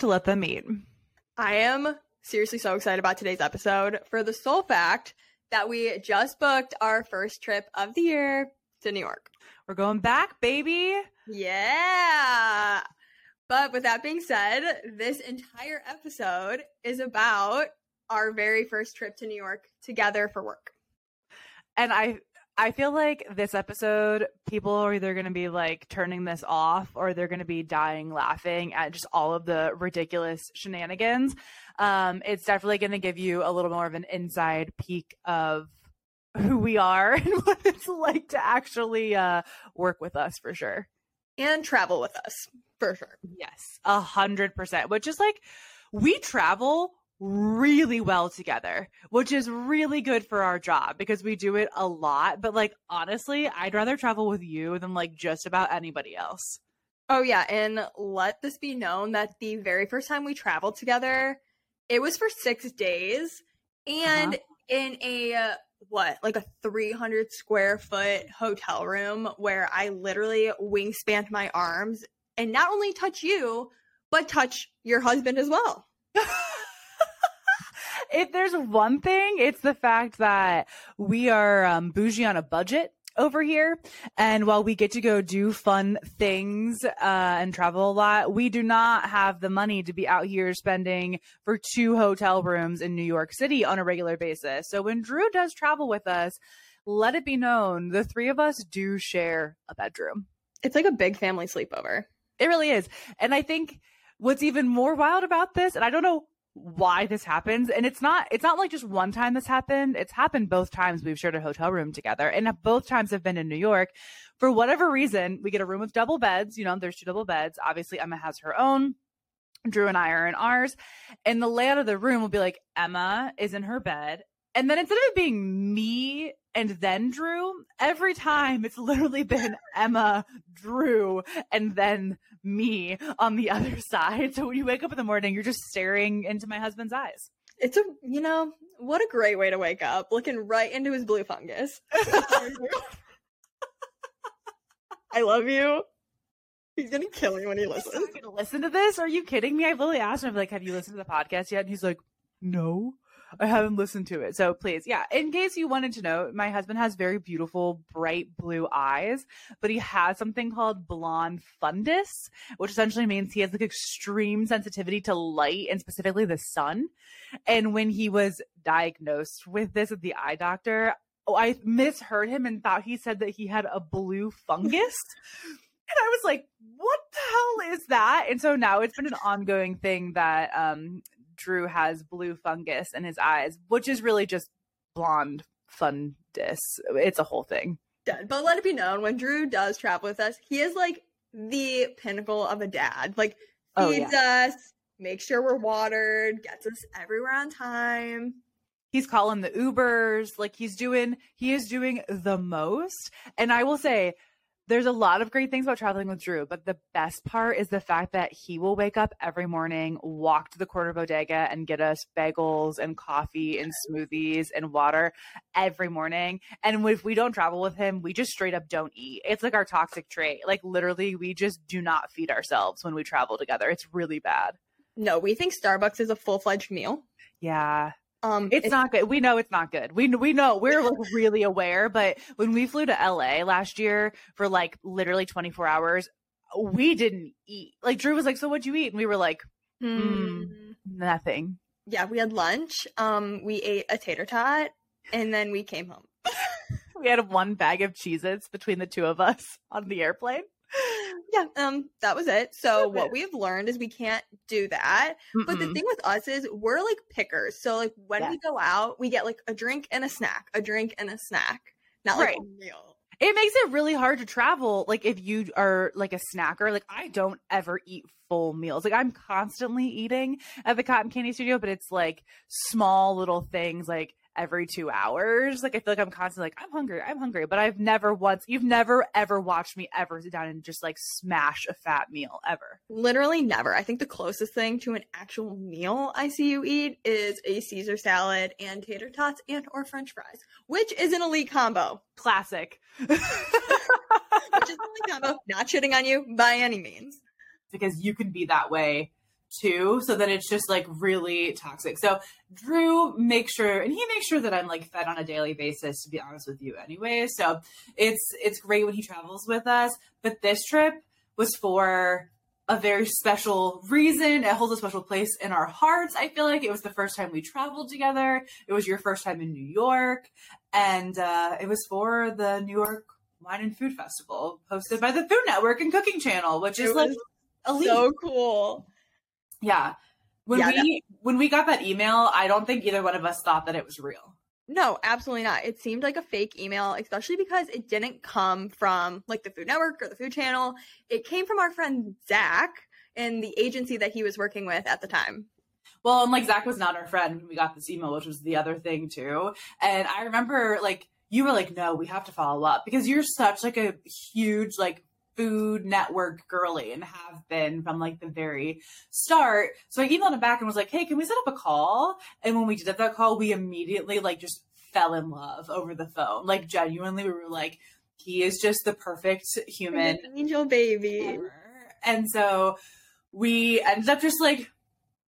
To Let Them Eat. I am seriously so excited about today's episode for the sole fact that we just booked our first trip of the year to New York. We're going back, baby. Yeah. But with that being said, this entire episode is about our very first trip to New York together for work. And I I feel like this episode, people are either going to be like turning this off or they're going to be dying laughing at just all of the ridiculous shenanigans. Um, it's definitely going to give you a little more of an inside peek of who we are and what it's like to actually uh, work with us for sure. And travel with us for sure. Yes, a hundred percent. Which is like, we travel really well together, which is really good for our job because we do it a lot. But like honestly, I'd rather travel with you than like just about anybody else. Oh yeah, and let this be known that the very first time we traveled together, it was for 6 days and uh-huh. in a what, like a 300 square foot hotel room where I literally wingspanned my arms and not only touch you, but touch your husband as well. if there's one thing, it's the fact that we are um, bougie on a budget over here. And while we get to go do fun things uh, and travel a lot, we do not have the money to be out here spending for two hotel rooms in New York City on a regular basis. So when Drew does travel with us, let it be known the three of us do share a bedroom. It's like a big family sleepover. It really is. And I think what's even more wild about this, and I don't know why this happens. And it's not it's not like just one time this happened. It's happened both times we've shared a hotel room together. And both times have been in new york. For whatever reason we get a room with double beds. You know there's two double beds. Obviously emma has her own. Drew and i are in ours. And the layout of the room will be like emma is in her bed and then instead of it being me and then Drew, every time it's literally been Emma, Drew, and then me on the other side. So when you wake up in the morning, you're just staring into my husband's eyes. It's a, you know, what a great way to wake up, looking right into his blue fungus. I love you. He's gonna kill me when he listens. Gonna listen to this? Are you kidding me? I've literally asked him, like, have you listened to the podcast yet? And he's like, no. I haven't listened to it. So please, yeah. In case you wanted to know, my husband has very beautiful, bright blue eyes, but he has something called blonde fundus, which essentially means he has like extreme sensitivity to light and specifically the sun. And when he was diagnosed with this at the eye doctor, oh, I misheard him and thought he said that he had a blue fungus. and I was like, what the hell is that? And so now it's been an ongoing thing that um, Drew has blue fungus in his eyes, which is really just blonde fundus. It's a whole thing. But let it be known when Drew does travel with us, he is like the pinnacle of a dad. Like oh, feeds oh, yeah. us, makes sure we're watered, gets us everywhere on time. He's calling the Ubers, like he's doing he is doing the most. And I will say there's a lot of great things about traveling with Drew, but the best part is the fact that he will wake up every morning, walk to the corner bodega, and get us bagels and coffee and smoothies and water every morning. And if we don't travel with him, we just straight up don't eat. It's like our toxic trait. Like literally, we just do not feed ourselves when we travel together. It's really bad. No, we think Starbucks is a full fledged meal. Yeah. Um, it's, it's, not good. We know it's not good. We we know we're like really aware. But when we flew to LA last year for like literally 24 hours, we didn't eat. Like Drew was like, "So what'd you eat?" And we were like, mm, mm. "Nothing." Yeah, we had lunch. Um, we ate a tater tot, and then we came home. we had one bag of Cheez-Its between the two of us on the airplane yeah, um, that was it. So what we've learned is we can't do that. Mm-mm. But the thing with us is we're like pickers. So like when yeah. we go out, we get like a drink and a snack, a drink and a snack, not like a meal. It makes it really hard to travel. Like if you are like a snacker, like I don't ever eat full meals. Like I'm constantly eating at the Cotton Candy Studio, but it's like small little things like every two hours. Like I feel like I'm constantly like, I'm hungry, I'm hungry. But I've never once, you've never ever watched me ever sit down and just like smash a fat meal ever. Literally never. I think the closest thing to an actual meal I see you eat is a Caesar salad and tater tots and or French fries, which is an elite combo. Classic. which is an elite combo. Not shitting on you by any means. Because you can be that way too, so that it's just like really toxic. So Drew makes sure, and he makes sure that I'm like fed on a daily basis. To be honest with you, anyway. So it's it's great when he travels with us. But this trip was for a very special reason. It holds a special place in our hearts. I feel like it was the first time we traveled together. It was your first time in New York, and uh, it was for the New York Wine and Food Festival, hosted by the Food Network and Cooking Channel, which is like elite. So cool. Yeah. When Yeah, we when we got that email, I don't think either one of us thought that it was real. No, absolutely not. It seemed like a fake email, especially because it didn't come from like the Food Network or the Food Channel. It came from our friend Zach and the agency that he was working with at the time. Well, and like Zach was not our friend when we got this email, which was the other thing too. And I remember like you were like, no, we have to follow up because you're such like a huge like food network girly and have been from like the very start. So I emailed him back and was like, hey, can we set up a call? And when we did that call, we immediately like just fell in love over the phone. Like genuinely, we were like, he is just the perfect human Angel baby. ever. And so we ended up just like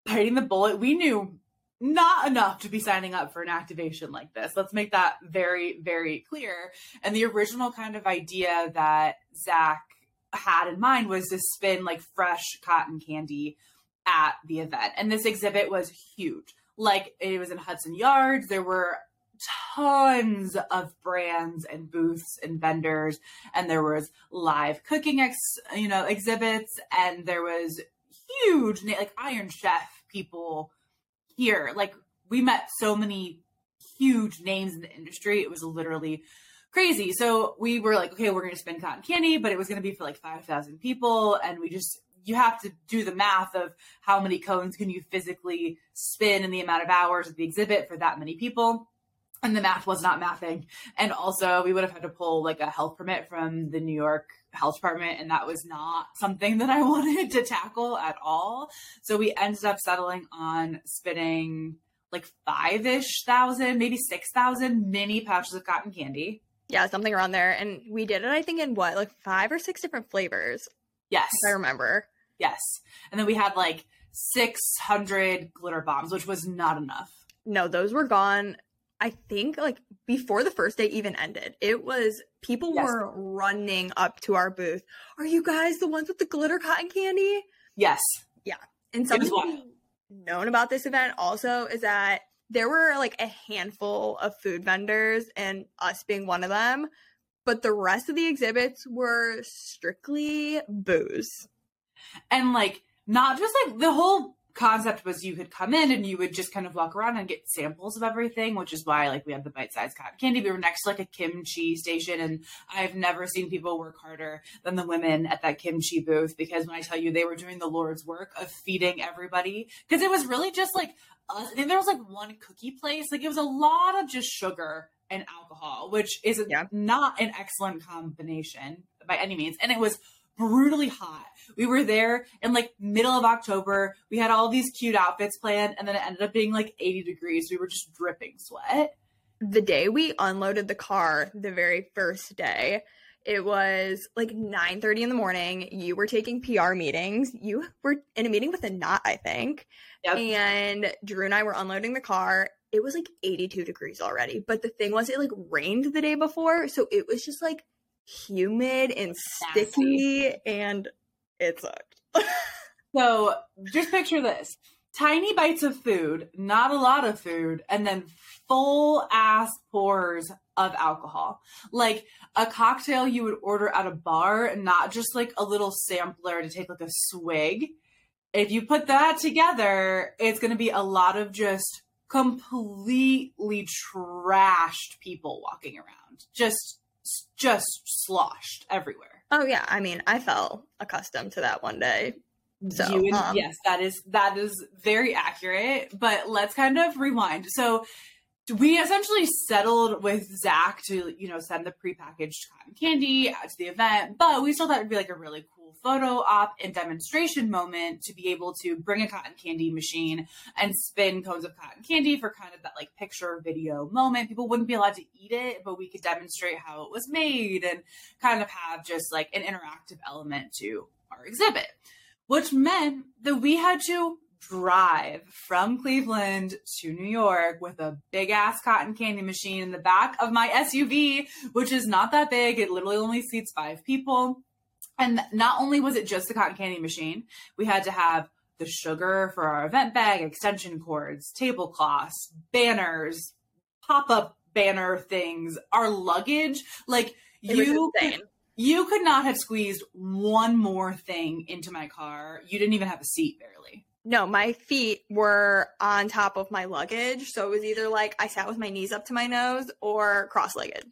biting the bullet. We knew not enough to be signing up for an activation like this. Let's make that very, very clear. And the original kind of idea that Zach had in mind was to spin like fresh cotton candy at the event. And this exhibit was huge. Like it was in Hudson Yards. There were tons of brands and booths and vendors and there was live cooking ex you know exhibits and there was huge like iron chef people here like we met so many huge names in the industry it was literally crazy so we were like okay we're going to spend cotton candy but it was going to be for like 5000 people and we just you have to do the math of how many cones can you physically spin in the amount of hours of the exhibit for that many people and the math was not mathing. And also, we would have had to pull like a health permit from the New York Health Department, and that was not something that I wanted to tackle at all. So we ended up settling on spinning like five ish thousand, maybe six thousand mini pouches of cotton candy. Yeah, something around there. And we did it, I think, in what, like five or six different flavors, Yes, if I remember. yes. And then we had like 600 glitter bombs, which was not enough. No, those were gone. I think like before the first day even ended. It was people Yes. were running up to our booth. Are you guys the ones with the glitter cotton candy? Yes, Yeah. And something known about this event also is that there were like a handful of food vendors and us being one of them, but the rest of the exhibits were strictly booze. and like not just like the whole concept was you could come in and you would just kind of walk around and get samples of everything which is why like we had the bite-sized cotton candy we were next to like a kimchi station and i've never seen people work harder than the women at that kimchi booth because when i tell you they were doing the lord's work of feeding everybody because it was really just like us I think there was like one cookie place like it was a lot of just sugar and alcohol which is Yeah. not an excellent combination by any means and it was brutally hot. We were there in like middle of October. We had all these cute outfits planned, and then it ended up being like 80 degrees. We were just dripping sweat. the day we unloaded the car the very first day it was like 9.30 in the morning. You were taking pr meetings. You were in a meeting with a knot i think. Yep. and drew and i were unloading the car. It was like 82 degrees already. But the thing was it like rained the day before. So it was just like humid and sticky and it sucked. So just picture this tiny bites of food, not a lot of food, and then full ass pours of alcohol. Like a cocktail you would order at a bar, not just like a little sampler to take like a swig. If you put that together, it's going to be a lot of just completely trashed people walking around. Just just sloshed everywhere. oh yeah i mean i fell accustomed to that one day So, You and- um, yes, that is that is very accurate. But let's kind of rewind. So we essentially settled with Zach to you know send the prepackaged cotton candy out to the event, but we still thought it'd be like a really cool photo op and demonstration moment to be able to bring a cotton candy machine and spin cones of cotton candy for kind of that like picture video moment. People wouldn't be allowed to eat it, but we could demonstrate how it was made and kind of have just like an interactive element to our exhibit. Which meant that we had to drive from Cleveland to New York with a big ass cotton candy machine in the back of my SUV, which is not that big. It literally only seats five people. And not only was it just the cotton candy machine, we had to have the sugar for our event bag, extension cords, tablecloths, banners, pop up banner things, our luggage. Like It you could. You could not have squeezed one more thing into my car. You didn't even have a seat barely. No, my feet were on top of my luggage, so it was either like I sat with my knees up to my nose or cross-legged.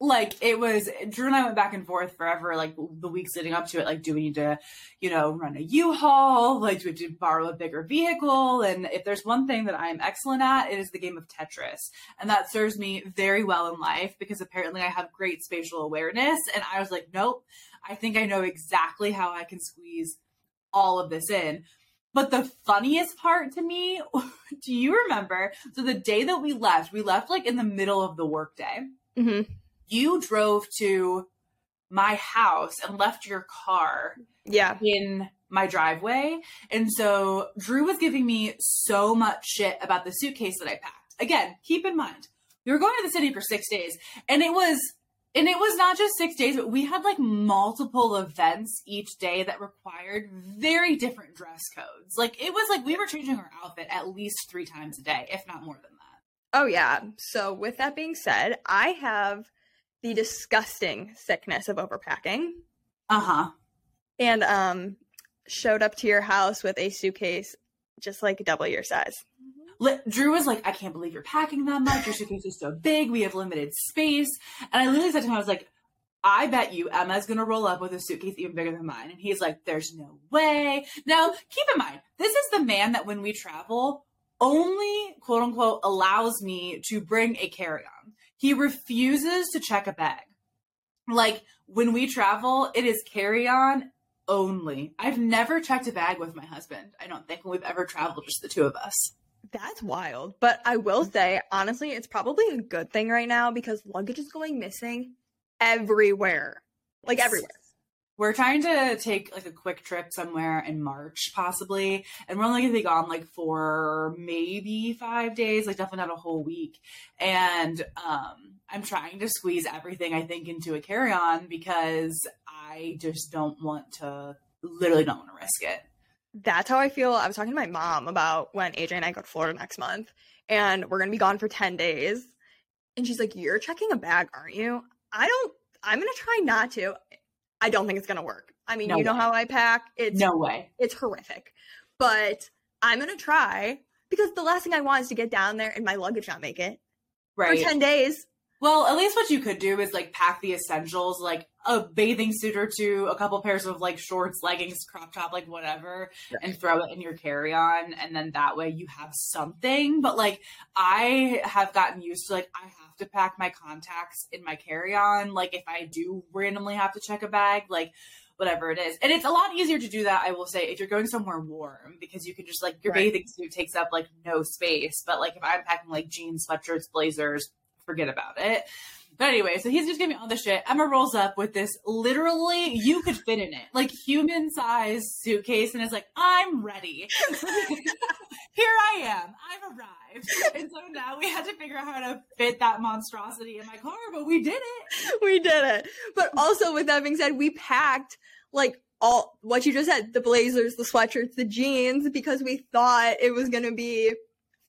Like it was Drew and I went back and forth forever, like the weeks leading up to it. Like, do we need to, you know, run a U-Haul? Like, do we have to borrow a bigger vehicle? And if there's one thing that I am excellent at, it is the game of Tetris. And that serves me very well in life because apparently I have great spatial awareness. And I was like, nope, I think I know exactly how I can squeeze all of this in. But the funniest part to me, do you remember? So the day that we left, we left like in the middle of the workday hmm you drove to my house and left your car Yeah. in my driveway. And so Drew was giving me so much shit about the suitcase that I packed. Again, keep in mind, we were going to the city for six days and it was and it was not just six days, but we had like multiple events each day that required very different dress codes. Like it was like we were changing our outfit at least three times a day, if not more than that. Oh yeah. So with that being said, I have the disgusting sickness of overpacking Uh-huh. and um showed up to your house with a suitcase just like double your size. Li- Drew was like, I can't believe you're packing that much. Your suitcase is so big. We have limited space. And I literally said to him, I was like, I bet you Emma's going to roll up with a suitcase even bigger than mine. And he's like, there's no way. Now, keep in mind, this is the man that when we travel only quote unquote allows me to bring a carry on. He refuses to check a bag. Like when we travel, it is carry on only. I've never checked a bag with my husband. I don't think we've ever traveled, just the two of us. That's wild. But I will say, honestly, it's probably a good thing right now because luggage is going missing everywhere. Like everywhere. We're trying to take like a quick trip somewhere in March, possibly, and we're only gonna be gone like for maybe five days, like definitely not a whole week. And um, I'm trying to squeeze everything I think into a carry-on because I just don't want to, literally don't want to risk it. That's how I feel. I was talking to my mom about when AJ and I go to Florida next month and we're to be gone for 10 days. And she's like, You're checking a bag, aren't you? I don't, I'm to try not to. I don't think it's going to work. I mean, No you know way. how I pack. It's, No way. it's horrific. But I'm going to try because the last thing I want is to get down there and my luggage not make it Right. for 10 days. Well, at least what you could do is like pack the essentials, like a bathing suit or two, a couple pairs of like shorts, leggings, crop top, like whatever, Yeah. and throw it in your carry on. And then that way you have something. But like I have gotten used to like I have to pack my contacts in my carry on. Like if I do randomly have to check a bag, like whatever it is. And it's a lot easier to do that, I will say, if you're going somewhere warm because you can just like your Right. bathing suit takes up like no space. But like if I'm packing like jeans, sweatshirts, blazers, forget about it. But anyway, so he's just giving me all this shit. Emma rolls up with this literally, you could fit in it, like human size suitcase, and is like, I'm ready. Here I am. I've arrived. And so now we had to figure out how to fit that monstrosity in my car, but we did it. we did it. But also, with that being said, we packed like all what you just said the blazers, the sweatshirts, the jeans because we thought it was going to be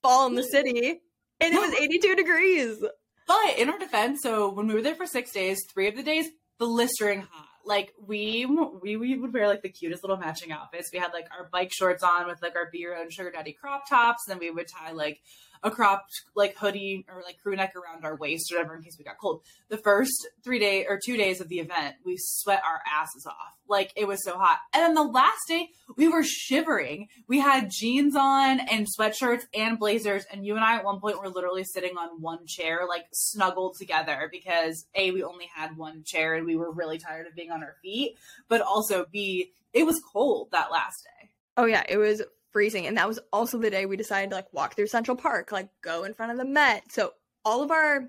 fall in the city. And it was 82 degrees. But in our defense, so when we were there for six days, three of the days blistering hot. Like we we we would wear like the cutest little matching outfits. We had like our bike shorts on with like our beer and sugar daddy crop tops. And then we would tie like a cropped like hoodie or like crew neck around our waist or whatever in case we got cold. The first three day or two days of the event, we sweat our asses off. Like it was so hot. And then the last day, we were shivering. We had jeans on and sweatshirts and blazers. And you and I at one point were literally sitting on one chair, like snuggled together because A, we only had one chair and we were really tired of being on our feet. But also B, it was cold that last day. Oh, yeah, it was freezing. And that was also the day we decided to like walk through Central Park, like go in front of the Met. So all of our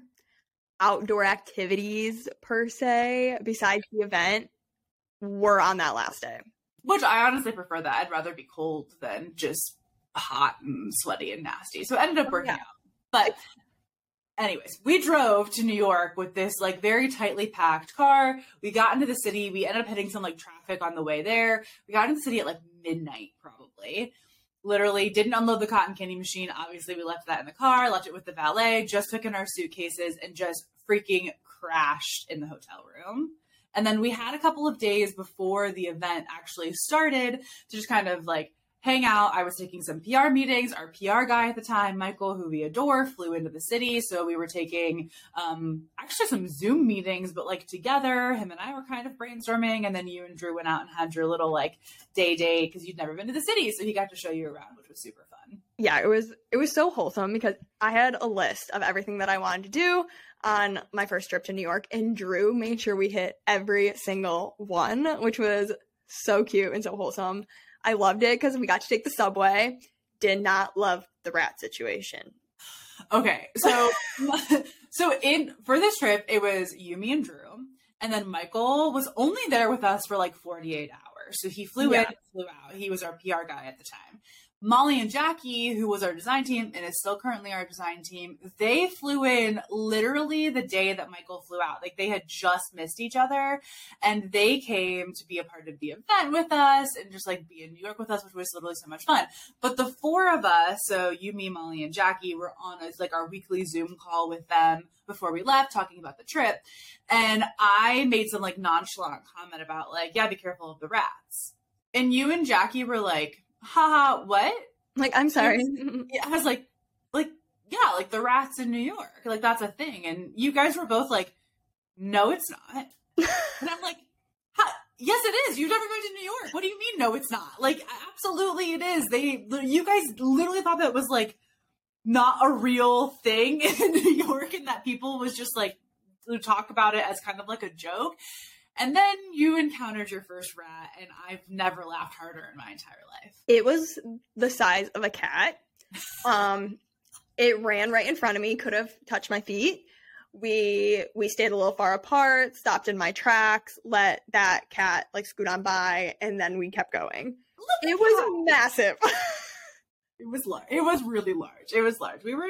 outdoor activities, per se, besides the event, were on that last day. Which I honestly prefer that. I'd rather be cold than just hot and sweaty and nasty. So it ended up oh, working Oh, yeah. out. But anyways, we drove to New York with this like very tightly packed car. We got into the city. We ended up hitting some like traffic on the way there. We got into the city at like midnight probably. Literally didn't unload the cotton candy machine. Obviously, we left that in the car, left it with the valet, just took in our suitcases and just freaking crashed in the hotel room. And then we had a couple of days before the event actually started to just kind of like hang out. I was taking some PR meetings. Our PR guy at the time, Michael, who we adore, flew into the city. So we were taking um, actually some Zoom meetings, but like together. Him and I were kind of brainstorming. And then you and Drew went out and had your little like day day because you'd never been to the city. So he got to show you around, which was super fun. yeah, it was it was so wholesome because I had a list of everything that I wanted to do on my first trip to New York, and Drew made sure we hit every single one, which was so cute and so wholesome. I loved it because we got to take the subway. Did not love the rat situation. Okay, so so in for this trip, it was you, me, and Drew, and then Michael was only there with us for like forty eight hours. So he flew Yeah. in, flew out. He was our PR guy at the time. Molly and Jackie, who was our design team and is still currently our design team, they flew in literally the day that Michael flew out. Like they had just missed each other and they came to be a part of the event with us and just like be in New York with us, which was literally so much fun. But the four of us, so you, me, Molly, and Jackie, were on a, like our weekly Zoom call with them before we left, talking about the trip. And I made some like nonchalant comment about like, yeah, be careful of the rats. And you and Jackie were like, haha, what? Like, I'm sorry. I was like, like, yeah, like the rats in New York, like that's a thing. And you guys were both like, no, it's not. and I'm like, yes, it is. You've never been to New York. What do you mean? No, it's not. Like, absolutely, it is. They, you guys literally thought that was like not a real thing in New York, and that people was just like to talk about it as kind of like a joke. And then you encountered your first rat, and I've never laughed harder in my entire life. it was the size of a cat. Um, it ran right in front of me, could have touched my feet. We we stayed a little far apart, stopped in my tracks, let that cat like scoot on by, and then we kept going. It was massive. It was large. It was really large. It was large. We were.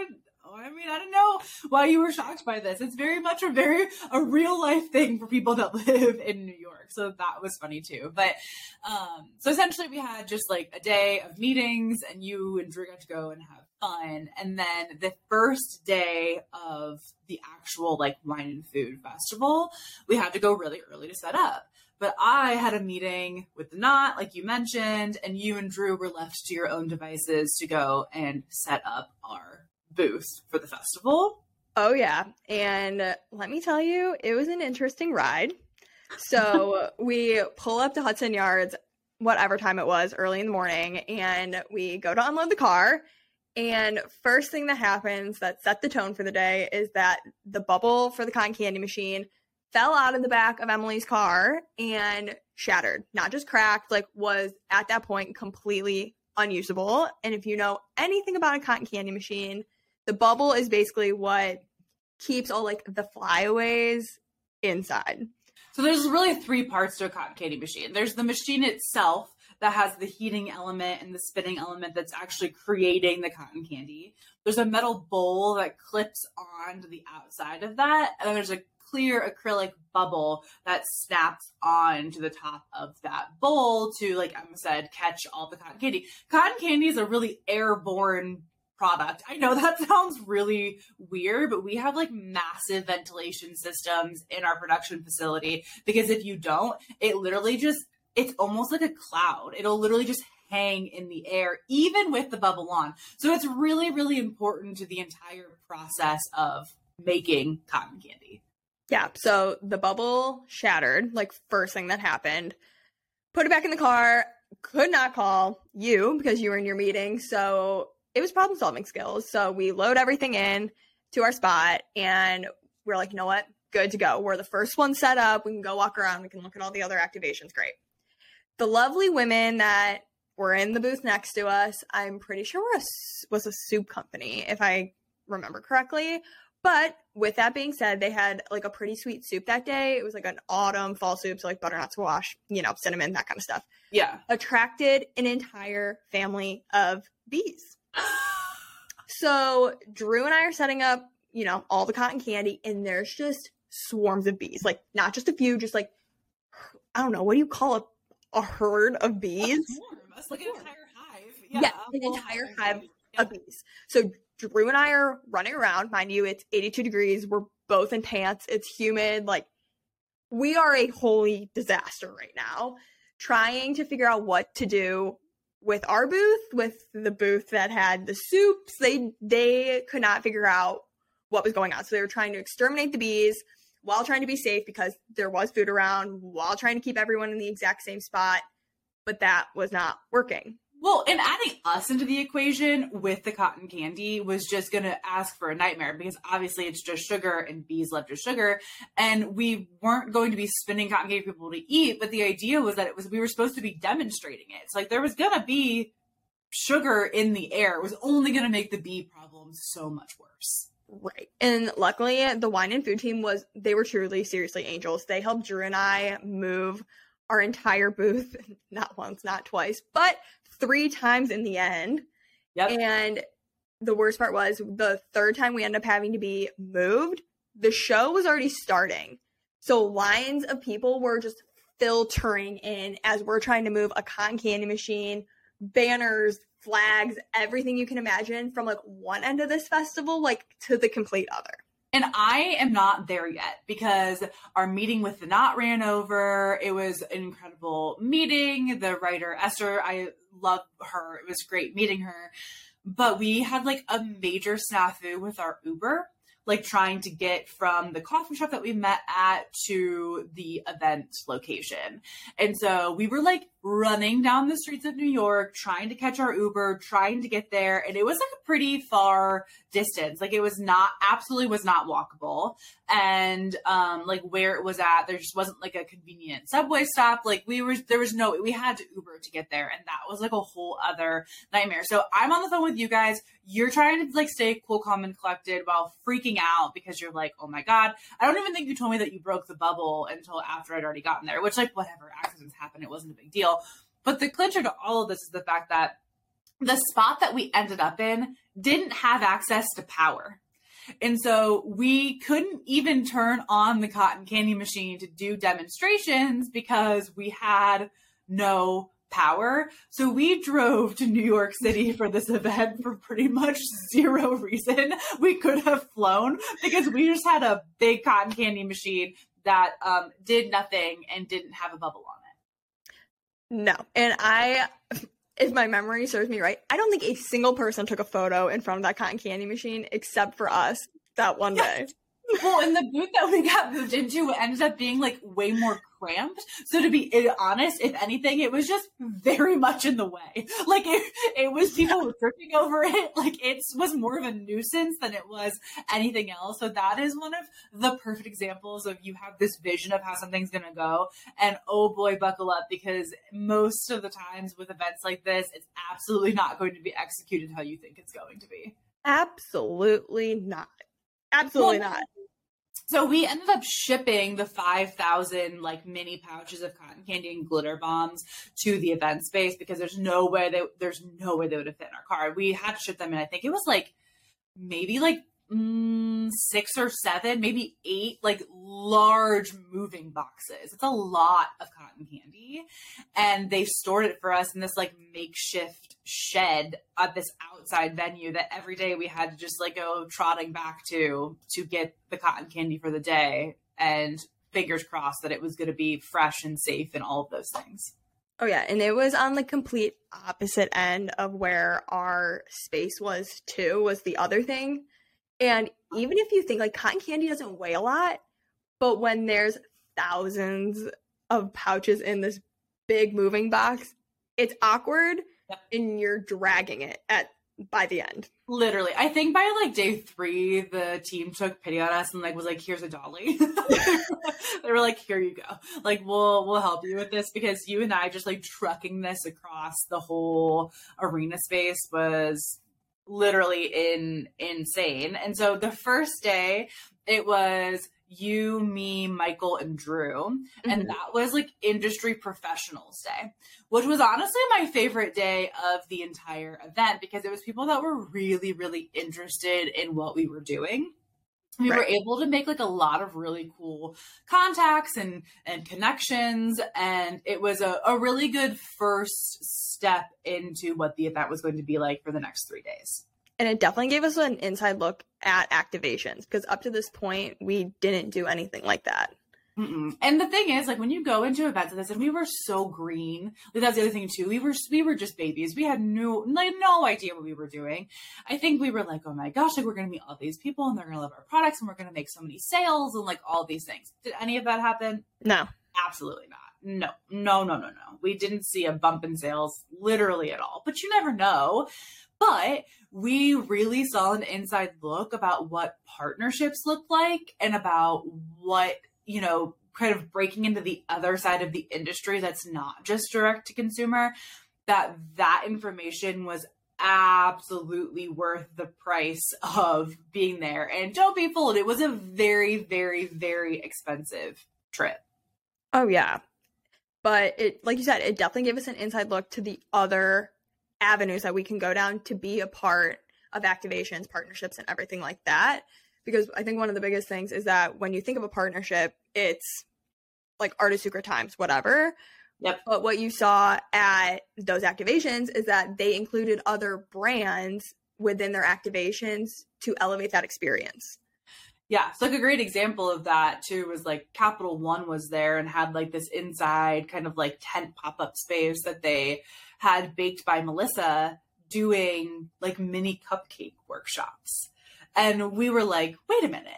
Oh, I mean, I don't know why you were shocked by this. It's very much a very a real life thing for people that live in New York. So that was funny too. But um, so essentially, we had just like a day of meetings, and you and Drew got to go and have fun. And then the first day of the actual like wine and food festival, we had to go really early to set up. But I had a meeting with the Knot, like you mentioned, and you and Drew were left to your own devices to go and set up our booth for the festival. oh yeah, and let me tell you, it was an interesting ride. So we pull up to Hudson Yards, whatever time it was, early in the morning, and we go to unload the car. And first thing that happens that set the tone for the day is that the bubble for the cotton candy machine fell out of the back of Emily's car and shattered. Not just cracked, like was at that point completely unusable. And if you know anything about a cotton candy machine, the bubble is basically what keeps all like the flyaways inside. So there's really three parts to a cotton candy machine. There's the machine itself that has the heating element and the spinning element that's actually creating the cotton candy. There's a metal bowl that clips onto the outside of that, and then there's a clear acrylic bubble that snaps on to the top of that bowl to, like Emma said, catch all the cotton candy. Cotton candy is a really airborne product. I know that sounds really weird, but we have like massive ventilation systems in our production facility because if you don't, it literally just it's almost like a cloud. It'll literally just hang in the air even with the bubble on. So it's really really important to the entire process of making cotton candy. Yeah, so the bubble shattered, like first thing that happened. Put it back in the car, could not call you because you were in your meeting. So it was problem solving skills. So we load everything in to our spot and we're like, you know what? Good to go. We're the first one set up. We can go walk around. We can look at all the other activations. Great. The lovely women that were in the booth next to us, I'm pretty sure were a was a soup company, if I remember correctly, But with that being said, they had like a pretty sweet soup that day. It was like an autumn fall soup, so like butternut squash, you know, cinnamon, that kind of stuff. Yeah. Attracted an entire family of bees. So Drew and I are setting up, you know, all the cotton candy, and there's just swarms of bees. Like not just a few, just like I don't know, what do you call a a herd of bees? It's like an entire hive. Yeah, an entire hive of bees. So Drew and I are running around. Mind you, it's 82 degrees. We're both in pants. It's humid. Like we are a holy disaster right now, trying to figure out what to do with our booth, with the booth that had the soups. They they could not figure out what was going on. So they were trying to exterminate the bees while trying to be safe because there was food around, while trying to keep everyone in the exact same spot. But that was not working. Well, and adding us into the equation with the cotton candy was just going to ask for a nightmare because obviously it's just sugar and bees love just sugar. And we weren't going to be spinning cotton candy for people to eat, but the idea was that it was, we were supposed to be demonstrating it. It's like there was going to be sugar in the air. It was only going to make the bee problems so much worse. Right. And luckily, the wine and food team was, they were truly, seriously angels. They helped Drew and I move our entire booth, not once, not twice, but three times in the end. Yep. And the worst part was the third time we ended up having to be moved, the show was already starting. So lines of people were just filtering in as we're trying to move a cotton candy machine, banners, flags, everything you can imagine from like one end of this festival like to the complete other. And I am not there yet because our meeting with the Knot ran over. It was an incredible meeting. The writer Esther, I love her. It was great meeting her. But we had like a major snafu with our Uber like trying to get from the coffee shop that we met at to the event location. And so we were like running down the streets of New York, trying to catch our Uber, trying to get there. And it was like a pretty far distance. Like it was not, absolutely was not walkable. And um, like where it was at, there just wasn't like a convenient subway stop. Like we were, there was no, we had to Uber to get there. And that was like a whole other nightmare. So I'm on the phone with you guys. You're trying to like stay cool, calm, and collected while freaking out because you're like, oh my God. I don't even think you told me that you broke the bubble until after I'd already gotten there, which like whatever accidents happen, it wasn't a big deal. But the clincher to all of this is the fact that the spot that we ended up in didn't have access to power. And so we couldn't even turn on the cotton candy machine to do demonstrations because we had no power. So we drove to New York City for this event for pretty much zero reason. We could have flown because we just had a big cotton candy machine that um, did nothing and didn't have a bubble on it. No. And I, if my memory serves me right, I don't think a single person took a photo in front of that cotton candy machine except for us that one day. well, in the booth that we got moved into ended up being like way more cramped. So to be honest, if anything, it was just very much in the way. Like it, it was people were tripping over it. Like it was more of a nuisance than it was anything else. So that is one of the perfect examples of you have this vision of how something's going to go. And oh boy, buckle up because most of the times with events like this, it's absolutely not going to be executed how you think it's going to be. Absolutely not. Absolutely well, not. So we ended up shipping the 5,000 like mini pouches of cotton candy and glitter bombs to the event space because there's no way they there's no way they would have fit in our car. We had to ship them and I think it was like maybe like mm, six or seven, maybe eight, like large moving boxes. It's a lot of cotton candy. And they stored it for us in this like makeshift shed at this outside venue that every day we had to just like go trotting back to to get the cotton candy for the day. And fingers crossed that it was going to be fresh and safe and all of those things. Oh yeah, and it was on the complete opposite end of where our space was too. Was the other thing, and even if you think like cotton candy doesn't weigh a lot, but when there's thousands of pouches in this big moving box, it's awkward yep. and you're dragging it at by the end. Literally. I think by like day three, the team took pity on us and like was like, here's a dolly. they were like, here you go. Like we'll we'll help you with this because you and I just like trucking this across the whole arena space was literally in insane. And so the first day it was you, me, Michael, and Drew. Mm-hmm. And that was like industry professionals day, which was honestly my favorite day of the entire event because it was people that were really, really interested in what we were doing we right. were able to make like a lot of really cool contacts and and connections and it was a, a really good first step into what the event was going to be like for the next three days and it definitely gave us an inside look at activations because up to this point we didn't do anything like that Mm-mm. And the thing is, like when you go into events like this, and we were so green. Like, that's the other thing too. We were we were just babies. We had no like no idea what we were doing. I think we were like, oh my gosh, like we're gonna meet all these people, and they're gonna love our products, and we're gonna make so many sales, and like all these things. Did any of that happen? No, absolutely not. No, no, no, no, no. We didn't see a bump in sales literally at all. But you never know. But we really saw an inside look about what partnerships look like and about what you know, kind of breaking into the other side of the industry that's not just direct to consumer, that that information was absolutely worth the price of being there. And don't be fooled, it was a very, very, very expensive trip. Oh, yeah. But it, like you said, it definitely gave us an inside look to the other avenues that we can go down to be a part of activations, partnerships, and everything like that because I think one of the biggest things is that when you think of a partnership, it's like artist secret times, whatever. Yep. But what you saw at those activations is that they included other brands within their activations to elevate that experience. Yeah, so like a great example of that too was like Capital One was there and had like this inside kind of like tent pop up space that they had Baked by Melissa doing like mini cupcake workshops. And we were like, wait a minute,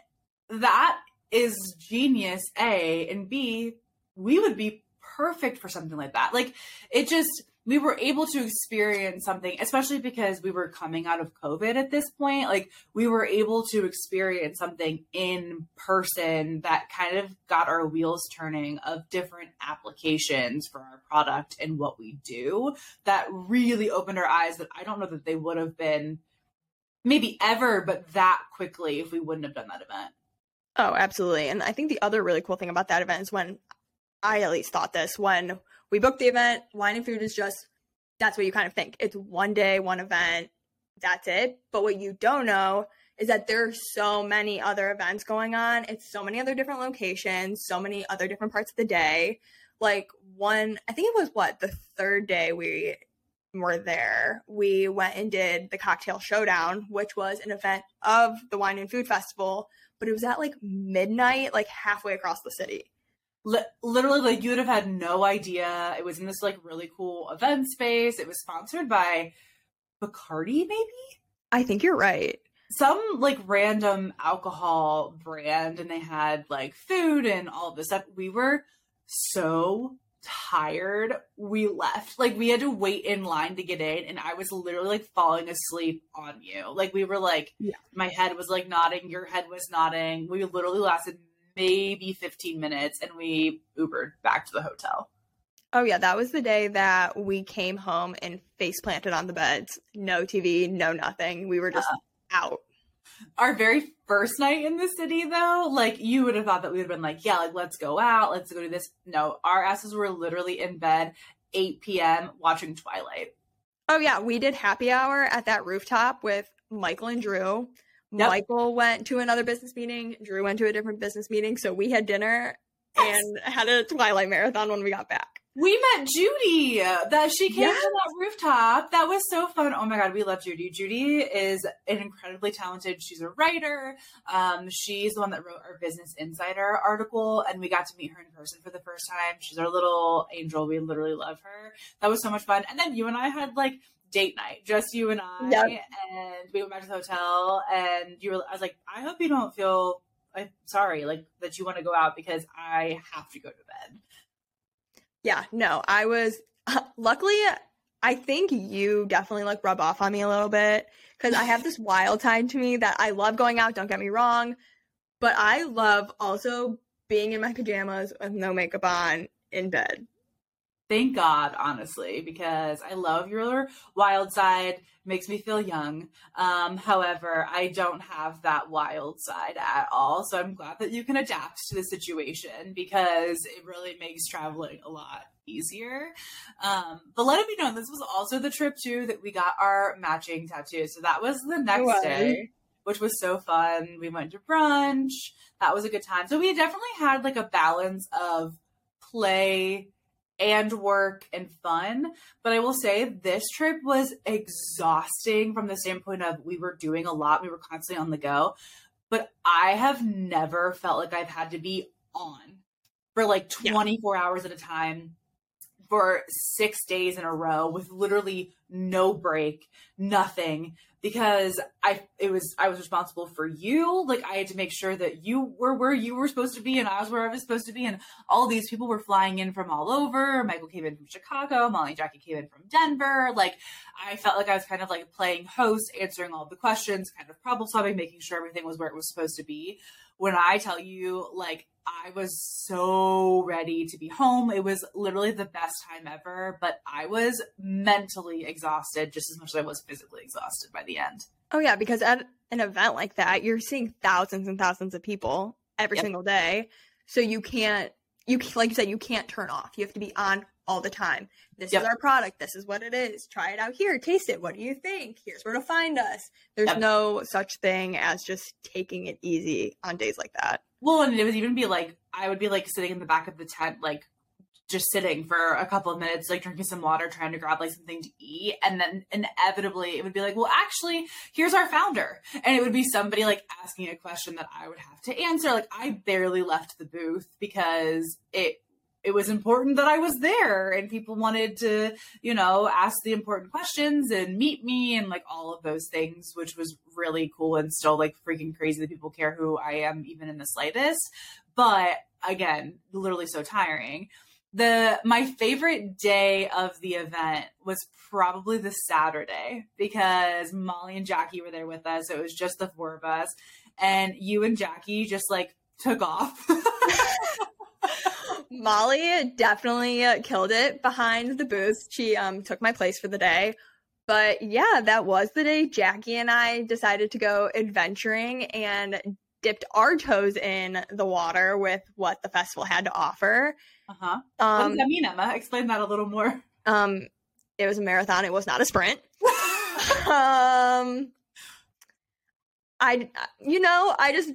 that is genius, A, and B, we would be perfect for something like that. Like it just, we were able to experience something, especially because we were coming out of COVID at this point. Like we were able to experience something in person that kind of got our wheels turning of different applications for our product and what we do that really opened our eyes that I don't know that they would have been maybe ever, but that quickly if we wouldn't have done that event. Oh, absolutely. And I think the other really cool thing about that event is when I at least thought this when we booked the event, wine and food is just that's what you kind of think. It's one day, one event, that's it. But what you don't know is that there's so many other events going on. It's so many other different locations, so many other different parts of the day. Like one, I think it was what, the third day we were there, we went and did the Cocktail Showdown, which was an event of the Wine and Food Festival, but it was at like midnight, like halfway across the city. literally, like you would have had no idea. It was in this like really cool event space. It was sponsored by Bacardi, maybe? I think you're right. Some like random alcohol brand, and they had like food and all of this stuff. We were so tired, we left. Like we had to wait in line to get in, and I was literally like falling asleep on you. Like we were like, yeah. my head was like nodding, your head was nodding. We literally lasted maybe 15 minutes, and we Ubered back to the hotel. Oh yeah, that was the day that we came home and face planted on the beds. No TV, no nothing. We were just uh, out our very first night in the city though like you would have thought that we would have been like yeah like let's go out let's go to this no our asses were literally in bed 8 p.m watching twilight oh yeah we did happy hour at that rooftop with michael and drew yep. michael went to another business meeting drew went to a different business meeting so we had dinner yes. and had a twilight marathon when we got back we met Judy. That she came yes. to that rooftop. That was so fun. Oh my god, we love Judy. Judy is an incredibly talented. She's a writer. Um, she's the one that wrote our Business Insider article, and we got to meet her in person for the first time. She's our little angel. We literally love her. That was so much fun. And then you and I had like date night, just you and I, yep. and we went back to the hotel. And you were, I was like, I hope you don't feel. I'm sorry, like that you want to go out because I have to go to bed. Yeah, no, I was luckily I think you definitely like rub off on me a little bit because I have this wild side to me that I love going out, don't get me wrong, but I love also being in my pajamas with no makeup on in bed. Thank God, honestly, because I love your wild side. Makes me feel young. Um, however, I don't have that wild side at all. So I'm glad that you can adapt to the situation because it really makes traveling a lot easier. Um, but let it be known, this was also the trip too that we got our matching tattoos. So that was the next was. day, which was so fun. We went to brunch. That was a good time. So we definitely had like a balance of play and work and fun. But I will say this trip was exhausting from the standpoint of we were doing a lot, we were constantly on the go. But I have never felt like I've had to be on for like Yeah. 24 hours at a time for six days in a row with literally no break, nothing. Because I it was I was responsible for you. Like I had to make sure that you were where you were supposed to be and I was where I was supposed to be. And all these people were flying in from all over. Michael came in from Chicago, Molly Jackie came in from Denver. Like I felt like I was kind of like playing host, answering all the questions, kind of problem solving, making sure everything was where it was supposed to be. When I tell you, like, I was so ready to be home. It was literally the best time ever, but I was mentally exhausted just as much as I was physically exhausted by the end. Oh yeah, because at an event like that, you're seeing thousands and thousands of people every Yep. single day. So you can't you like you said you can't turn off. You have to be on all the time. This Yep. is our product. This is what it is. Try it out here. Taste it. What do you think? Here's where to find us. There's Yep. no such thing as just taking it easy on days like that. Well, and it would even be like I would be like sitting in the back of the tent, like just sitting for a couple of minutes, like drinking some water, trying to grab like something to eat, and then inevitably it would be like, well, actually, here's our founder, and it would be somebody like asking a question that I would have to answer. Like I barely left the booth because it it was important that I was there and people wanted to, you know, ask the important questions and meet me and like all of those things, which was really cool and still like freaking crazy that people care who I am even in the slightest. But again, literally so tiring. The my favorite day of the event was probably the Saturday because Molly and Jackie were there with us. So it was just the four of us. And you and Jackie just like took off. Molly definitely uh, killed it behind the booth. She um took my place for the day. But yeah, that was the day Jackie and I decided to go adventuring and dipped our toes in the water with what the festival had to offer. uh-huh. what Um does that mean, Emma? Explain that a little more. um it was a marathon, it was not a sprint. Um I you know, I just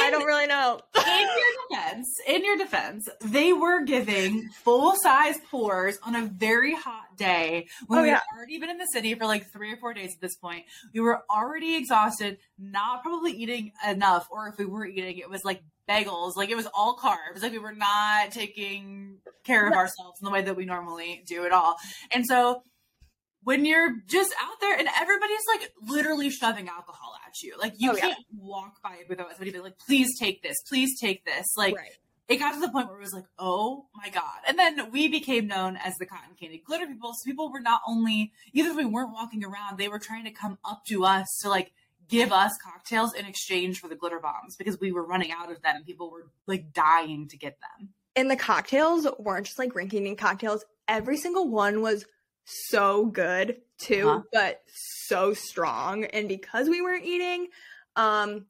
I don't really know. in your defense, in your defense, they were giving full size pours on a very hot day when Oh, we yeah. had already been in the city for like three or four days at this point. We were already exhausted, not probably eating enough, or if we were eating, it was like bagels, like it was all carbs, like we were not taking care of ourselves in the way that we normally do at all. And so when you're just out there and everybody's like literally shoving alcohol at you, like you Oh, can't walk by it without somebody being like, please take this, please take this. Like right. it got to the point where it was like, oh my God. And then we became known as the cotton candy glitter people. So people were not only, even if we weren't walking around, they were trying to come up to us to like give us cocktails in exchange for the glitter bombs because we were running out of them and people were like dying to get them. and the cocktails weren't just like rinky dink cocktails. Every single one was so good too, Uh-huh. but so strong. And because we weren't eating, um,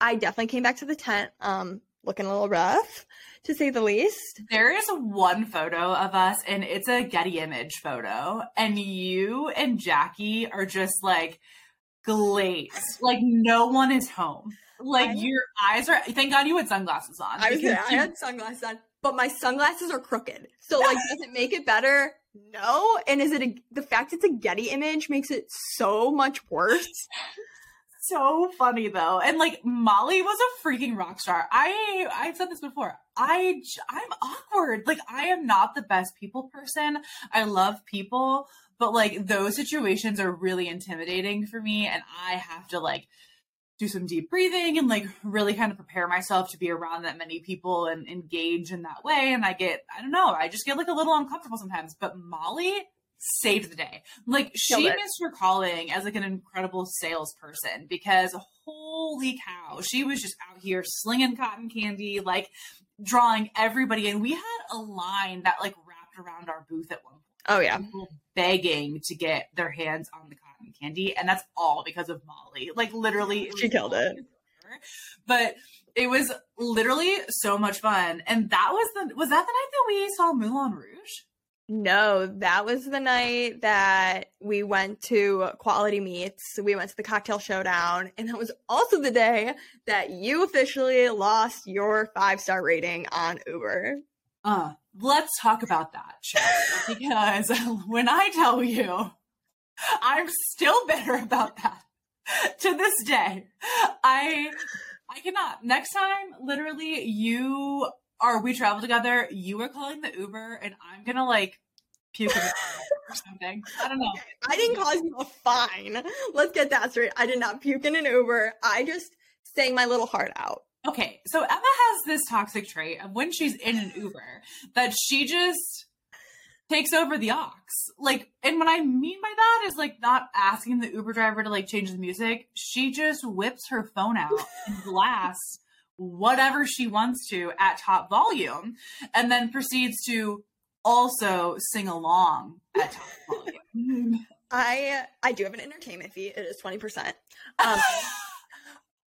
I definitely came back to the tent, um, looking a little rough, to say the least. There is one photo of us, and it's a Getty image photo, and you and Jackie are just like glazed, like no one is home. Like I- your eyes are. Thank God you had sunglasses on. I was because I had sunglasses on, but my sunglasses are crooked. So like, does it make it better? No. And is it a, the fact it's a Getty image makes it so much worse? so funny though and like molly was a freaking rock star i i've said this before i i'm awkward like i am not the best people person i love people but like those situations are really intimidating for me and i have to like do some deep breathing and like really kind of prepare myself to be around that many people and engage in that way and i get i don't know i just get like a little uncomfortable sometimes but molly saved the day like she it. missed her calling as like an incredible salesperson because holy cow she was just out here slinging cotton candy like drawing everybody in we had a line that like wrapped wrapped around our booth at one point. Oh yeah. Begging to get their hands on the cotton candy, and that's all because of Molly. Like literally, She killed it. because of her. But it was literally so much fun, and that was the was that the night that we saw Moulin Rouge? No, that was the night that we went to Quality Meats. We went to the cocktail showdown, and that was also the day that you officially lost your five star rating on Uber. Uh, let's talk about that, because when I tell you, I'm still bitter about that to this day. I I cannot. Next time, literally, you or we travel together, you are calling the Uber, and I'm gonna like puke in the car or something. I don't know. I didn't cause you a fine. Let's get that straight. I did not puke in an Uber. I just sang my little heart out. Okay, so Emma has this toxic trait of when she's in an Uber that she just takes over the aux. Like, and what I mean by that is like not asking the Uber driver to like change the music. She just whips her phone out and blasts whatever she wants to at top volume and then proceeds to also sing along at top volume. I I do have an entertainment fee. It is twenty percent. Um,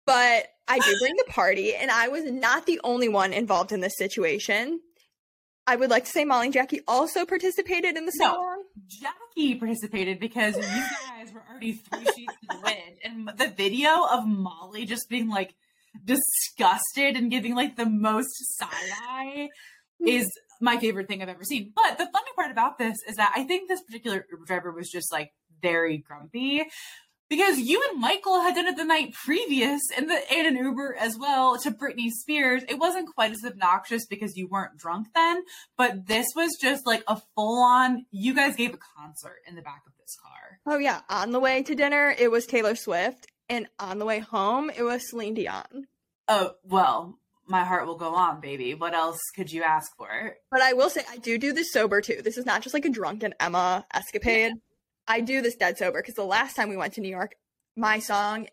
but I do bring the party, and I was not the only one involved in this situation. I would like to say Molly and Jackie also participated in the No. Jackie participated because you guys were already three sheets to the wind. And the video of Molly just being like disgusted and giving like the most side eye hmm. is my favorite thing I've ever seen. But the funny part about this is that I think this particular Uber driver was just like very grumpy. Because you and Michael had done it the night previous in the in an Uber as well to Britney Spears. It wasn't quite as obnoxious because you weren't drunk then, but this was just like a full on. You guys gave a concert in the back of this car. Oh yeah, on the way to dinner it was Taylor Swift, and on the way home it was Celine Dion. Oh well, my heart will go on, baby. What else could you ask for? But I will say I do do this sober too. This is not just like a drunken Emma escapade. I do this dead sober because the last time we went to New York, my song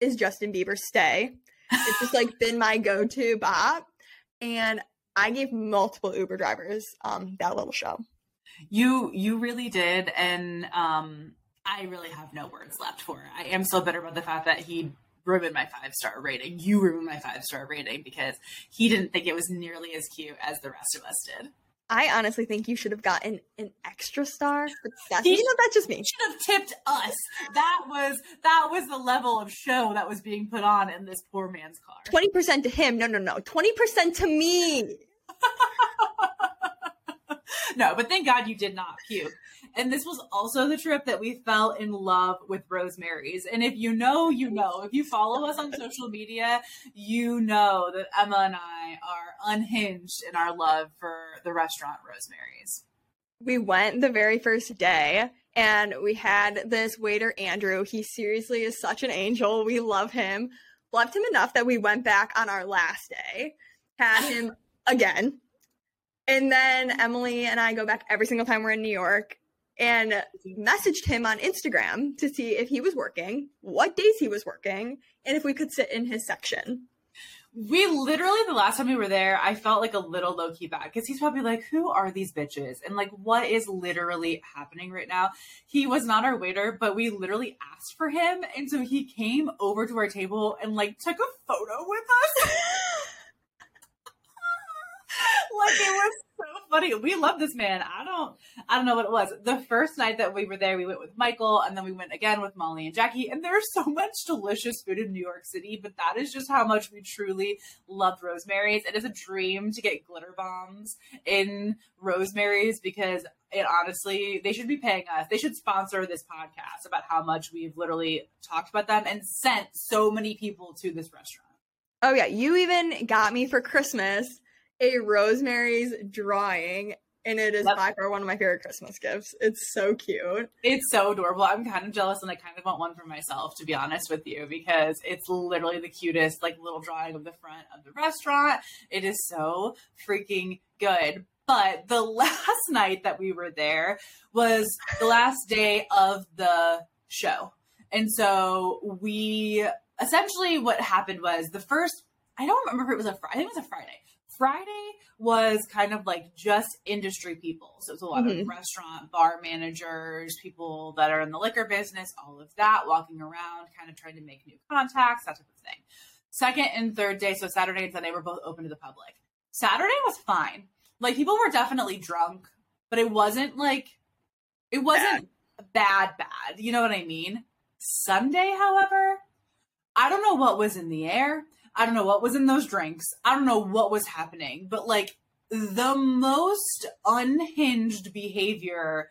is Justin Bieber's "Stay." It's just like been my go-to bop, and I gave multiple Uber drivers um that little show. You you really did, and um, I really have no words left for it. I am so bitter about the fact that he ruined my five star rating. You ruined my five star rating because he didn't think it was nearly as cute as the rest of us did. I honestly think you should have gotten an extra star, but that's you know that's just me. should have tipped us. That was that was the level of show that was being put on in this poor man's car. Twenty percent to him. No, no, no. Twenty percent to me. no, but thank God you did not puke. And this was also the trip that we fell in love with Rosemary's. And if you know, you know. If you follow us on social media, you know that Emma and I are unhinged in our love for the restaurant Rosemary's. we went the very first day and we had this waiter andrew he seriously is such an angel we love him loved him enough that we went back on our last day had him again and then emily and i go back every single time we're in new york and messaged him on instagram to see if he was working what days he was working and if we could sit in his section We literally, the last time we were there, I felt like a little low key bad because he's probably like, Who are these bitches? And like, what is literally happening right now? He was not our waiter, but we literally asked for him. And so he came over to our table and like took a photo with us. like, it was so funny. We love this man. I don't, I don't know what it was. The first night that we were there, we went with Michael and then we went again with Molly and Jackie. And there's so much delicious food in New York City, but that is just how much we truly loved Rosemary's. It is a dream to get glitter bombs in Rosemary's because it honestly, they should be paying us. They should sponsor this podcast about how much we've literally talked about them and sent so many people to this restaurant. Oh yeah, you even got me for Christmas a Rosemary's drawing, and it is Yep. by far one of my favorite Christmas gifts. It's so cute. It's so adorable. I'm kind of jealous and I kind of want one for myself, to be honest with you, because it's literally the cutest, like little drawing of the front of the restaurant. It is so freaking good. But the last night that we were there was the last day of the show. And so we essentially what happened was the first I don't remember if it was a Friday. I think it was a Friday. Friday was kind of like just industry people. So it's a lot Mhm. of restaurant, bar managers, people that are in the liquor business, all of that, walking around, kind of trying to make new contacts, that type of thing. Second and third day, so Saturday and Sunday were both open to the public. Saturday was fine. Like people were definitely drunk, but it wasn't like it wasn't bad bad. You know what I mean? Sunday, however, I don't know what was in the air. I don't know what was in those drinks. I don't know what was happening, but like the most unhinged behavior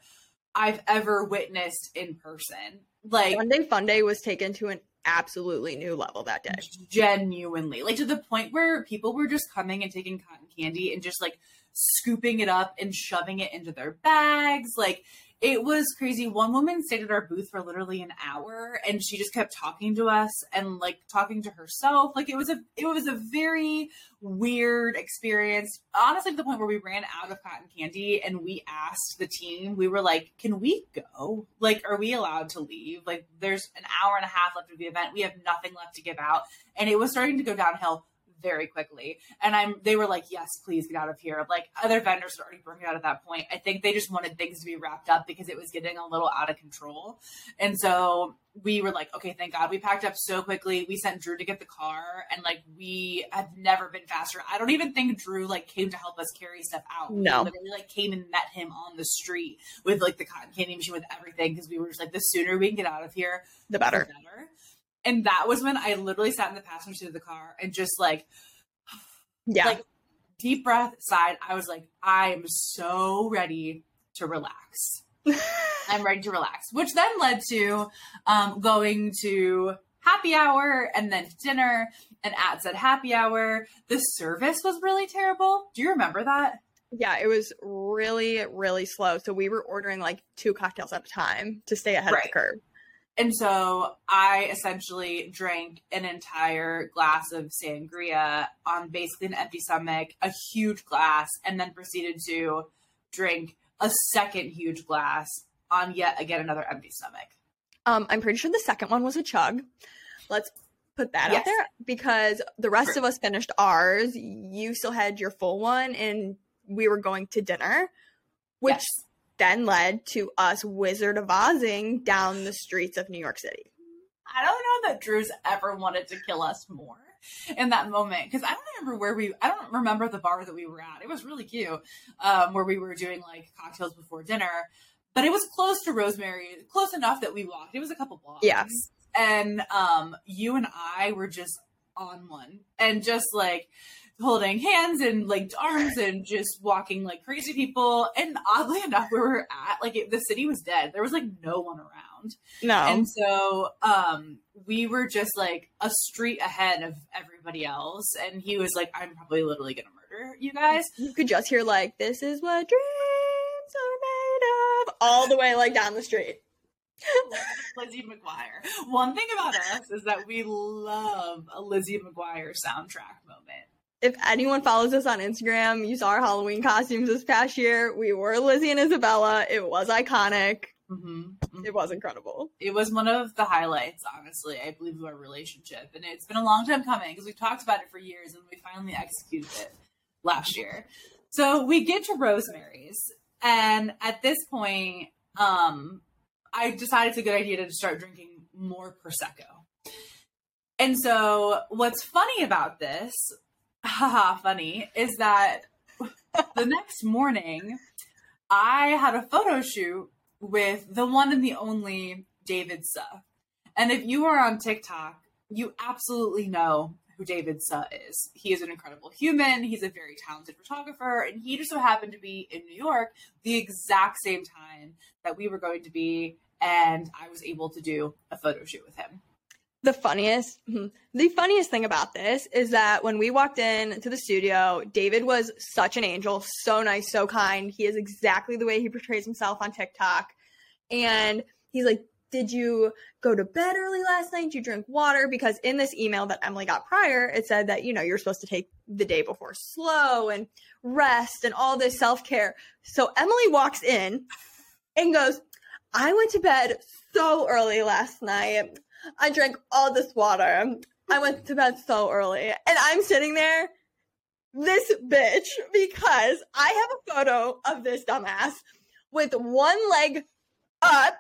I've ever witnessed in person. Like Sunday Fun Day was taken to an absolutely new level that day. genuinely like to the point where people were just coming and taking cotton candy and just like scooping it up and shoving it into their bags like it was crazy. One woman stayed at our booth for literally an hour and she just kept talking to us and like talking to herself. Like it was a it was a very weird experience. Honestly to the point where we ran out of cotton candy and we asked the team we were like can we go? Like are we allowed to leave? Like there's an hour and a half left of the event. We have nothing left to give out. And it was starting to go downhill very quickly. And i'm they were like yes please get out of here. Like other vendors were already broken out at that point. I think they just wanted things to be wrapped up because it was getting a little out of control. And so we were like okay thank god. We packed up so quickly. We sent drew to get the car. And like we have never been faster. I don't even think drew like came to help us carry stuff out. We No. literally like came and met him on the street with like the cotton candy machine with everything because we were just like the sooner we can get out of here The the better. And that was when I literally sat in the passenger seat of the car and just like Yeah. like deep breath sighed. I was like, I am so ready to relax. I'm ready to relax, which then led to um, going to happy hour and then dinner. And at said happy hour, the service was really terrible. Do you remember that? yeah, it was really, really slow. So we were ordering like two cocktails at a time to stay ahead of the curve. And so I essentially drank an entire glass of sangria on basically an empty stomach, a huge glass, and then proceeded to drink a second huge glass on yet again another empty stomach. Um, I'm pretty sure the second one was a chug. Let's put that out there because the rest True. of us finished ours. You still had your full one, and we were going to dinner, which Yes. Then led to us Wizard of Ozing down the streets of New York City. I don't know that Drew's ever wanted to kill us more in that moment because I don't remember where we. I don't remember the bar that we were at. It was really cute, um, where we were doing like cocktails before dinner, but it was close to Rosemary, close enough that we walked. It was a couple blocks. Yeah. and um, you and I were just on one and just like holding hands and linked arms and just walking like crazy people. And oddly enough, where we were at, like it, the city was dead. There was like no one around. No. And so um we were just like a street ahead of everybody else. And he was like, I'm probably literally gonna murder you guys. you could just hear like this is what dreams are made of all the way like down the street Lizzie McGuire. One thing about us is that we love a Lizzie McGuire soundtrack moment. If anyone follows us on instagram you saw our halloween costumes this past year we were lizzie and isabella it was iconic hmm it was incredible It was one of the highlights, honestly, I believe, of our relationship. And it's been a long time coming because we've talked about it for years and we finally executed it last year. So we get to Rosemary's. And at this point, um, I decided it's a good idea to start drinking more Prosecco. And so what's funny about this, haha, funny, is that the next morning, I had a photo shoot with the one and the only David Suh. And if you are on TikTok, you absolutely know who David Suh is. He is an incredible human. He's a very talented photographer, and he just so happened to be in New York the exact same time that we were going to be, and I was able to do a photo shoot with him. The funniest mhm. the funniest thing about this is that when we walked in to the studio david was such an angel so nice so kind. He is exactly the way he portrays himself on tiktok. And he's like did you go to bed early last night? Did you drink water? Because in this email that emily got prior it said that you know you're supposed to take the day before slow and rest and all this self-care. So emily walks in and goes i went to bed so early last night I drank all this water. I went to bed so early. And I'm sitting there this bitch because I have a photo of this dumbass with one leg up,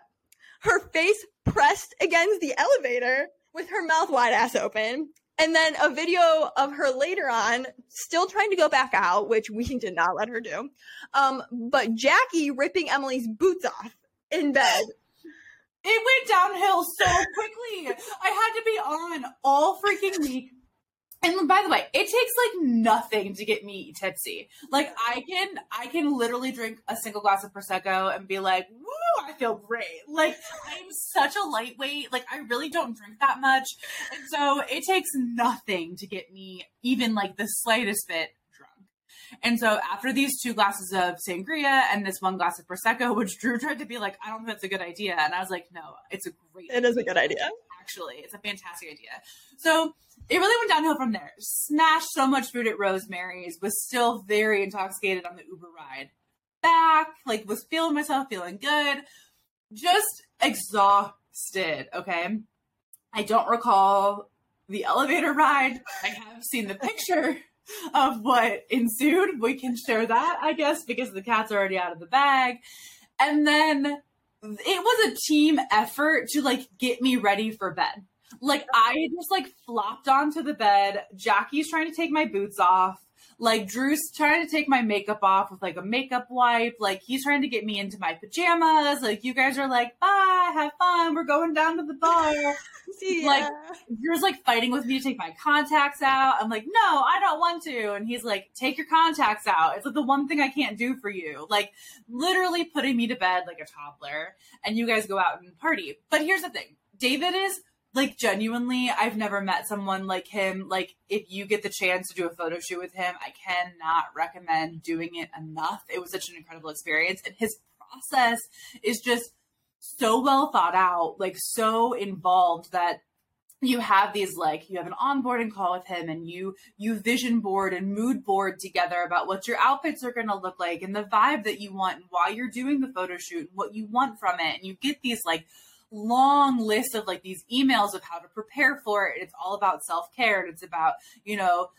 her face pressed against the elevator with her mouth wide ass open. And then a video of her later on, still trying to go back out, which we did not let her do. Um, but Jackie ripping Emily's boots off in bed. It went downhill so quickly. I had to be on all freaking week. And by the way, it takes like nothing to get me tipsy. Like I can, I can literally drink a single glass of prosecco and be like, "Woo, I feel great." Like I'm such a lightweight. Like I really don't drink that much, and so it takes nothing to get me even like the slightest bit. And so after these two glasses of sangria and this one glass of prosecco, which Drew tried to be like, "I don't think that's a good idea," and I was like, "No, it's a great. It is a good idea. Actually, it's a fantastic idea." So it really went downhill from there. Smashed so much food at Rosemary's, was still very intoxicated on the Uber ride back, like was feeling myself, feeling good, just exhausted. Okay. I don't recall the elevator ride. I have seen the picture of what ensued. We can share that, I guess, because the cat's already out of the bag. And then it was a team effort to like get me ready for bed. Like I just like flopped onto the bed. Jackie's trying to take my boots off. Like Drew's trying to take my makeup off with like a makeup wipe. Like he's trying to get me into my pajamas. Like you guys are like, bye, have fun. We're going down to the bar. See Like. Drew's like fighting with me to take my contacts out. I'm like, no, I don't want to. And he's like, take your contacts out. It's like the one thing I can't do for you. Like literally putting me to bed like a toddler. And you guys go out and party. But here's the thing. David is like genuinely, I've never met someone like him. Like, if you get the chance to do a photo shoot with him, I cannot recommend doing it enough. It was such an incredible experience, and his process is just so well thought out, like so involved that you have these like you have an onboarding call with him and you you vision board and mood board together about what your outfits are going to look like and the vibe that you want and why you're doing the photo shoot and what you want from it and you get these like long list of like these emails of how to prepare for it. It's all about self care and it's about, you know,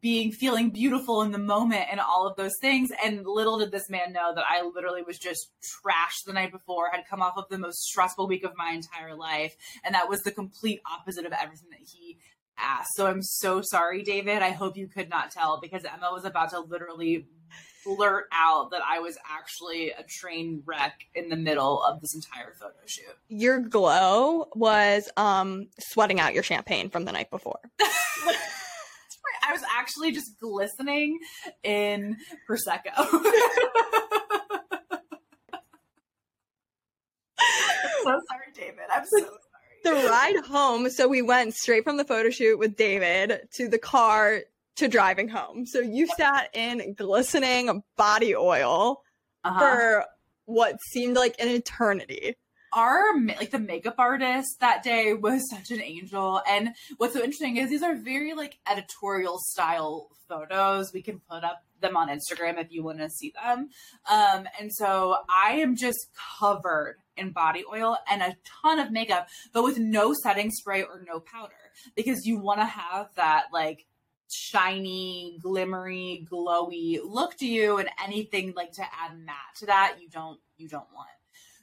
being feeling beautiful in the moment and all of those things. And little did this man know that I literally was just trashed the night before, had come off of the most stressful week of my entire life. And that was the complete opposite of everything that he asked. So I'm so sorry, David. I hope you could not tell because Emma was about to literally blurt out that I was actually a train wreck in the middle of this entire photo shoot. Your glow was um sweating out your champagne from the night before. I was actually just glistening in prosecco. I'm so sorry, David. I'm so sorry. the ride home, so we went straight from the photo shoot with David to the car to driving home. So you sat in glistening body oil Uh-huh. for what seemed like an eternity. our like the makeup artist that day was such an angel and what's so interesting is these are very like editorial style photos we can put up them on instagram if you want to see them um and so i am just covered in body oil and a ton of makeup but with no setting spray or no powder because you want to have that like shiny glimmery glowy look to you and anything like to add matte to that you don't you don't want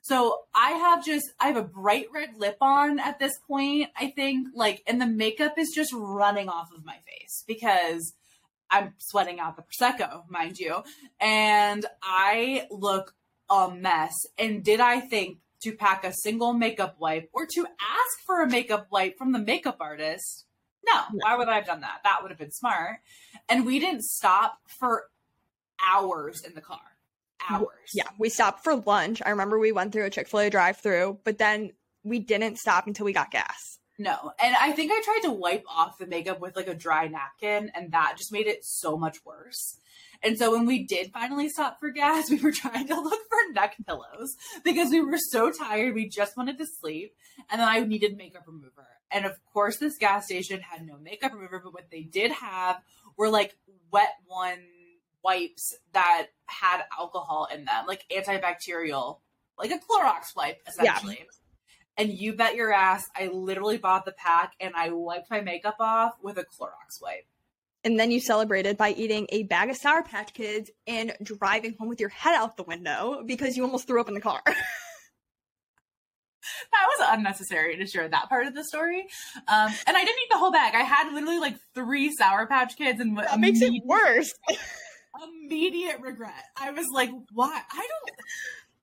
so I have just I have a bright red lip on at this point, I think, like and the makeup is just running off of my face because I'm sweating out the prosecco, mind you. And I look a mess. And did I think to pack a single makeup wipe or to ask for a makeup wipe from the makeup artist? No. Why would I have done that? That would have been smart. And we didn't stop for hours in the car. Hours. Yeah, we stopped for lunch. I remember we went through a Chick fil A drive through, but then we didn't stop until we got gas. No. And I think I tried to wipe off the makeup with like a dry napkin, and that just made it so much worse. And so when we did finally stop for gas, we were trying to look for neck pillows because we were so tired. We just wanted to sleep. And then I needed makeup remover. And of course, this gas station had no makeup remover, but what they did have were like wet one wipes that had alcohol in them, like antibacterial, like a Clorox wipe, essentially. And you bet your ass, I literally bought the pack and I wiped my makeup off with a Clorox wipe. and then you celebrated by eating a bag of Sour Patch Kids and driving home with your head out the window because you almost threw up in the car. that was unnecessary to share that part of the story. Um, and I didn't eat the whole bag. I had literally like three Sour Patch Kids, and that makes it worse. immediate regret. I was like, why? I don't.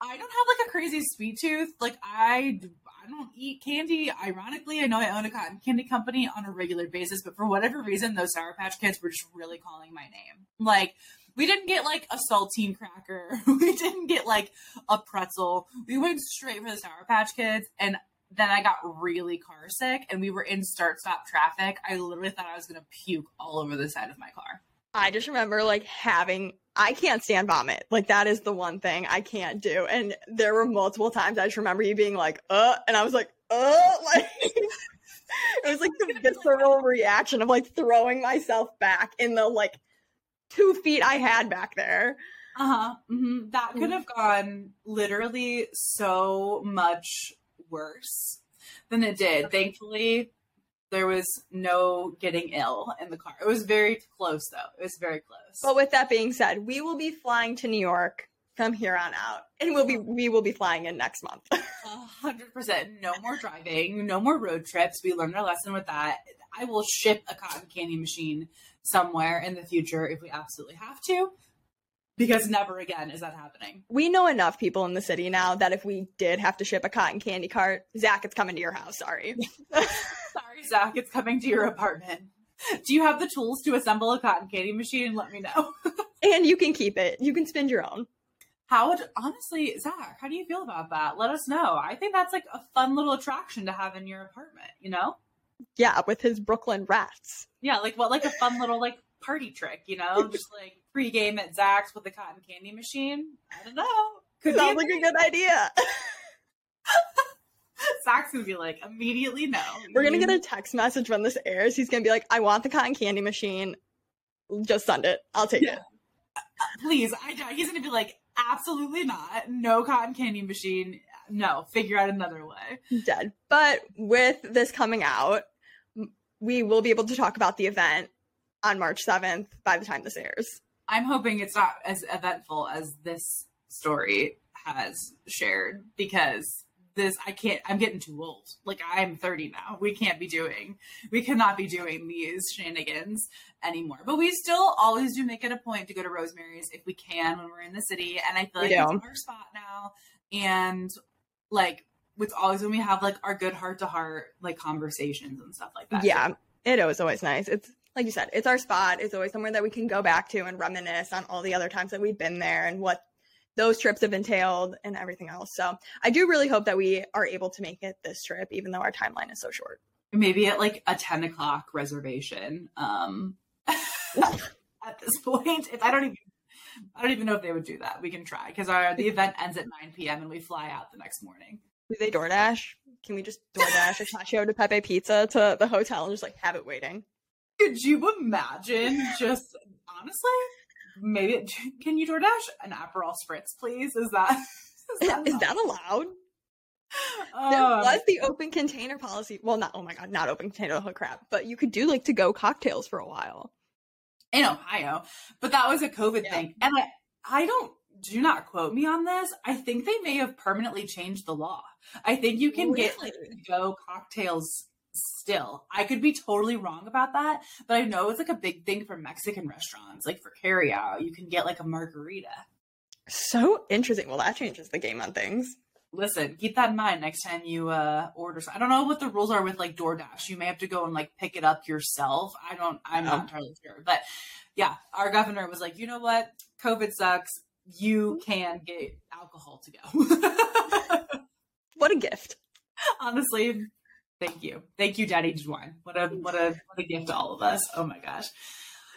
I don't have like a crazy sweet tooth. Like I I don't eat candy. Ironically, I know I own a cotton candy company on a regular basis, but for whatever reason, those Sour Patch Kids were just really calling my name. Like, we didn't get like a saltine cracker. we didn't get like a pretzel. We went straight for the Sour Patch Kids. And then I got really car sick and we were in start stop traffic. I literally thought I was going to puke all over the side of my car. I just remember like having I can't stand vomit. Like that is the one thing I can't do. And there were multiple times I just remember you being like, uh, and I was like, uh, like it was like the visceral reaction of like throwing myself back in the like two feet I had back there. Uh huh. Mm-hmm. That could have gone literally so much worse than it did. Thankfully, there was no getting ill in the car. It was very close, though. It was very close. But with that being said, we will be flying to New York from here on out, and we'll be we will be flying in next month. hundred percent. No more driving. No more road trips. We learned our lesson with that. I will ship a cotton candy machine somewhere in the future if we absolutely have to because never again is that happening. We know enough people in the city now that if we did have to ship a cotton candy cart, Zach, it's coming to your house. Sorry. Sorry, Zach, it's coming to your apartment. Do you have the tools to assemble a cotton candy machine? Let me know. and you can keep it. You can spend your own. How would honestly, Zach, how do you feel about that? Let us know. I think that's like a fun little attraction to have in your apartment, you know? Yeah, with his Brooklyn rats. Yeah, like what like a fun little like party trick, you know? Just like pregame at Zach's with the cotton candy machine. I don't know. Could Sounds like a good idea. Zach's gonna be like, immediately no. We're gonna get a text message when this airs. He's gonna be like, I want the cotton candy machine. Just send it. I'll take yeah. it. Please. I he's gonna be like, absolutely not. No cotton candy machine. No, figure out another way. Dead. But with this coming out, we will be able to talk about the event on March 7th by the time this airs. I'm hoping it's not as eventful as this story has shared because this I can't I'm getting too old. Like I'm 30 now. We can't be doing we cannot be doing these shenanigans anymore. But we still always do make it a point to go to Rosemary's if we can when we're in the city. And I feel like it's our spot now. And like it's always when we have like our good heart to heart like conversations and stuff like that. Yeah. It was always nice. It's like you said, it's our spot. It's always somewhere that we can go back to and reminisce on all the other times that we've been there and what those trips have entailed and everything else. So I do really hope that we are able to make it this trip, even though our timeline is so short. Maybe at like a 10 o'clock reservation. Um, at this point, if I don't even, I don't even know if they would do that. We can try because our the event ends at 9 p.m. and we fly out the next morning. Do they DoorDash? Can we just DoorDash a tacho to Pepe Pizza to the hotel and just like have it waiting? Could you imagine just honestly? Maybe can you DoorDash an Aperol spritz, please? Is that is that, is that allowed? Uh, there was the open container policy. Well, not oh my god, not open container. Oh crap! But you could do like to go cocktails for a while in Ohio, but that was a COVID yeah. thing, and I I don't do not quote me on this. I think they may have permanently changed the law. I think you can really? get like go cocktails still. I could be totally wrong about that, but I know it's like a big thing for Mexican restaurants, like for carryout. You can get like a margarita. So interesting. Well, that changes the game on things. Listen, keep that in mind next time you uh order. I don't know what the rules are with like DoorDash. You may have to go and like pick it up yourself. I don't. I'm not entirely sure, but yeah, our governor was like, you know what, COVID sucks. You can get alcohol to go. what a gift. Honestly, Thank you. Thank you, Daddy DeWine. What a what a what a gift to all of us. Oh my gosh.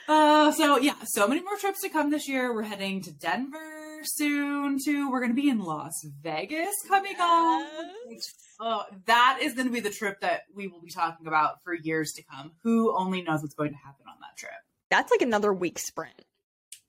Uh, so yeah, so many more trips to come this year. We're heading to Denver soon too. We're gonna be in Las Vegas coming yes. on. Oh, that is gonna be the trip that we will be talking about for years to come. Who only knows what's going to happen on that trip? That's like another week sprint.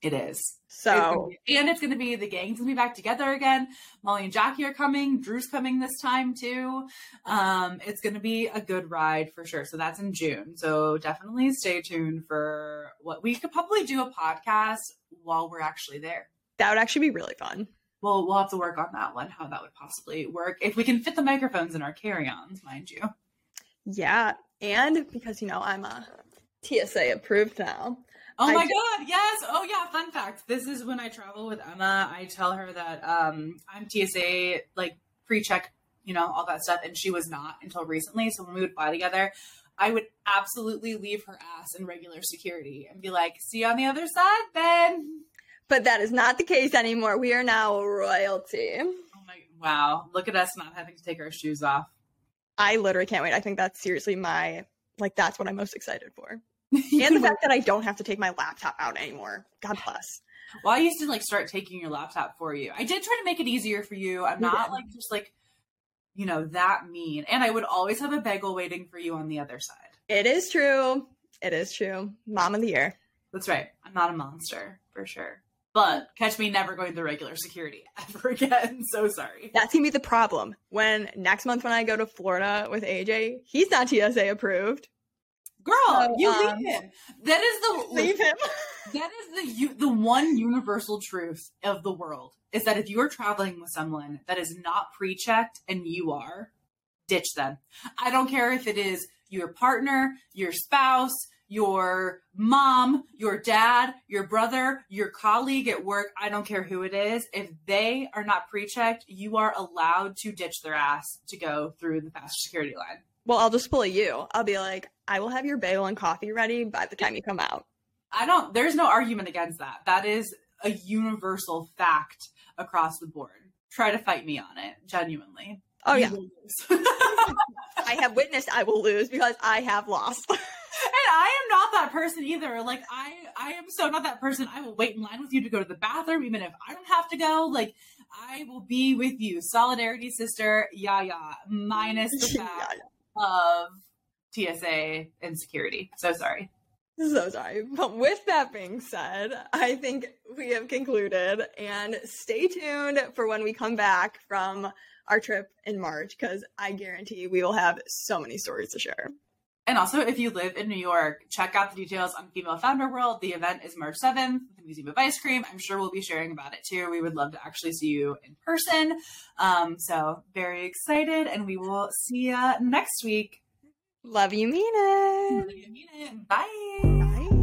It is. So It's and it's going to be the gang's going to be back together again. Molly and Jackie are coming. Drew's coming this time too. Um, it's going to be a good ride for sure. So that's in June. So definitely stay tuned for what we could probably do a podcast while we're actually there. that would actually be really fun. Well, we'll have to work on that one, how that would possibly work if we can fit the microphones in our carry-ons, mind you. Yeah. And because, you know, I'm a TSA approved now. Oh I my god, yes. Oh yeah, fun fact. This is when I travel with Emma. I tell her that um I'm TSA like pre-check, you know, all that stuff and she was not until recently. So when we would fly together, I would absolutely leave her ass in regular security and be like, "See you on the other side, then." But that is not the case anymore. We are now royalty. Oh my wow, look at us not having to take our shoes off. I literally can't wait. I think that's seriously my like that's what I'm most excited for. And the fact that I don't have to take my laptop out anymore. God bless. well, I used to like start taking your laptop for you. I did try to make it easier for you. I'm not did. like just like you know that mean. And I would always have a bagel waiting for you on the other side. It is true. It is true. Mom of the year. That's right. I'm not a monster for sure. But catch me never going to regular security ever again. So sorry. That's gonna be the problem. When next month when I go to Florida with AJ, he's not TSA approved. Girl, you um, leave him. That is the Leave him. that is the the one universal truth of the world is that if you are traveling with someone that is not pre-checked and you are, ditch them. I don't care if it is your partner, your spouse, your mom, your dad, your brother, your colleague at work, I don't care who it is. If they are not pre-checked, you are allowed to ditch their ass to go through the fast security line. Well, I'll just pull a you. I'll be like, I will have your bagel and coffee ready by the time you come out. I don't there's no argument against that. That is a universal fact across the board. Try to fight me on it, genuinely. Oh You yeah. I have witnessed I will lose because I have lost. and I am not that person either. Like I I am so not that person. I will wait in line with you to go to the bathroom even if I don't have to go. Like I will be with you. Solidarity sister, yeah yeah. Minus the fact of TSA insecurity. So sorry. So sorry. But with that being said, I think we have concluded and stay tuned for when we come back from our trip in March because I guarantee we will have so many stories to share. And also, if you live in New York, check out the details on Female Founder World. The event is March 7th, at the Museum of Ice Cream. I'm sure we'll be sharing about it too. We would love to actually see you in person. Um, so, very excited, and we will see you next week. Love you, mean it. Bye. Bye.